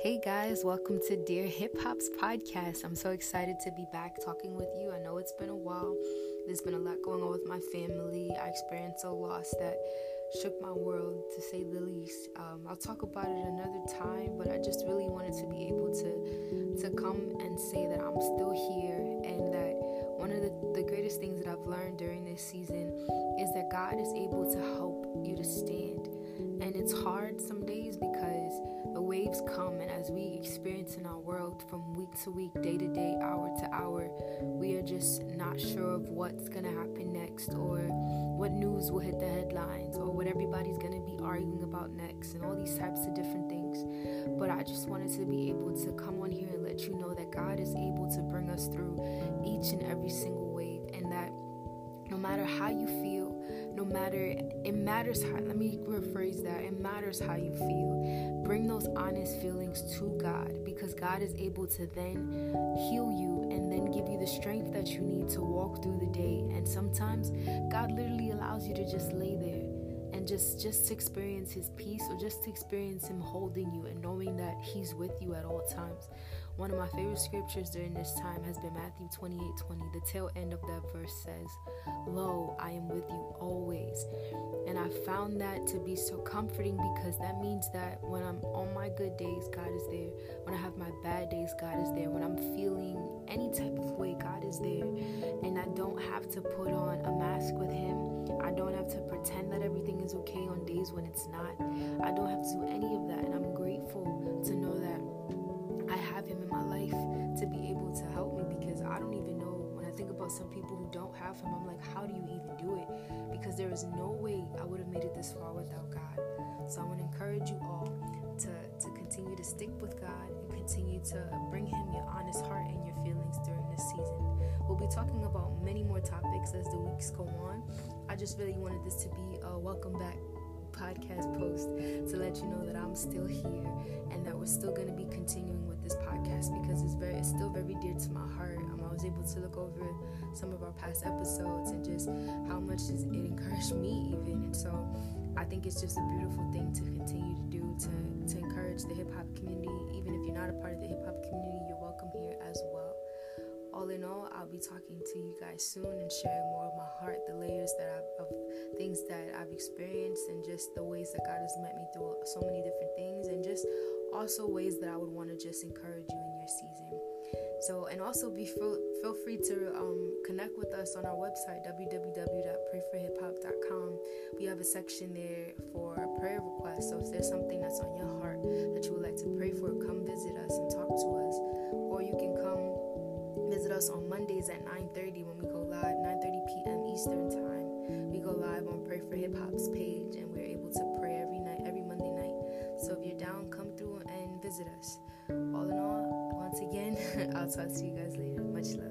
Hey guys, welcome to Dear Hip Hop's podcast. I'm so excited to be back talking with you. I know it's been a while. There's been a lot going on with my family. I experienced a loss that shook my world to say the least. Um, I'll talk about it another time, but I just really wanted to be able to to come and say that I'm still here and that one of the, the greatest things that I've learned during this season is that God is able to help you to stand. And it's hard some days because the waves come, and experience in our world from week to week, day to day, hour to hour, we are just not sure of what's gonna happen next, or what news will hit the headlines, or what everybody's gonna be arguing about next, and all these types of different things. But I just wanted to be able to come matter how you feel, no matter it matters how let me rephrase that it matters how you feel. Bring those honest feelings to god because god is able to then heal you and then give you the strength that you need to walk through the day. And sometimes god literally allows you to just lay there and just just to experience his peace or just to experience him holding you and knowing that he's with you at all times one of my favorite scriptures during this time has been Matthew 28 20. The tail end of that verse says, Lo, I am with you always. And I found that to be so comforting because that means that when I'm on my good days, God is there. When I have my bad days, God is there. When I'm feeling any type of way, God is there. And I don't have to put on a mask with Him. I don't have to pretend that everything is okay on days when it's not. I don't have to do any of that. And I'm grateful to know that don't have him, I'm like, how do you even do it? Because there is no way I would have made it this far without God. So I want to encourage you all to, to continue to stick with God and continue to bring him your honest heart and your feelings during this season. We'll be talking about many more topics as the weeks go on. I just really wanted this to be a welcome back podcast post to let you know that I'm still here and that we're still going to be continuing with this podcast because it's very it's still very dear to my heart. Was able to look over some of our past episodes and just how much it encouraged me even. And so I think it's just a beautiful thing to continue to do to to encourage the hip hop community. Even if you're not a part of the hip hop community you're welcome here as well. All in all, I'll be talking to you guys soon and sharing more of my heart, the layers that I've of things that I've experienced, and just the ways that God has met me through so many different things, and just also ways that I would want to just encourage you in your season. So, and also be feel, feel free to um, connect with us on our website www.prayforhiphop.com. We have a section there for a prayer requests. So, if there's something that's on your heart that you would like to pray for, come visit us and talk to us, or you can come visit us on Mondays at 9:30 when talk to you guys later. Much love.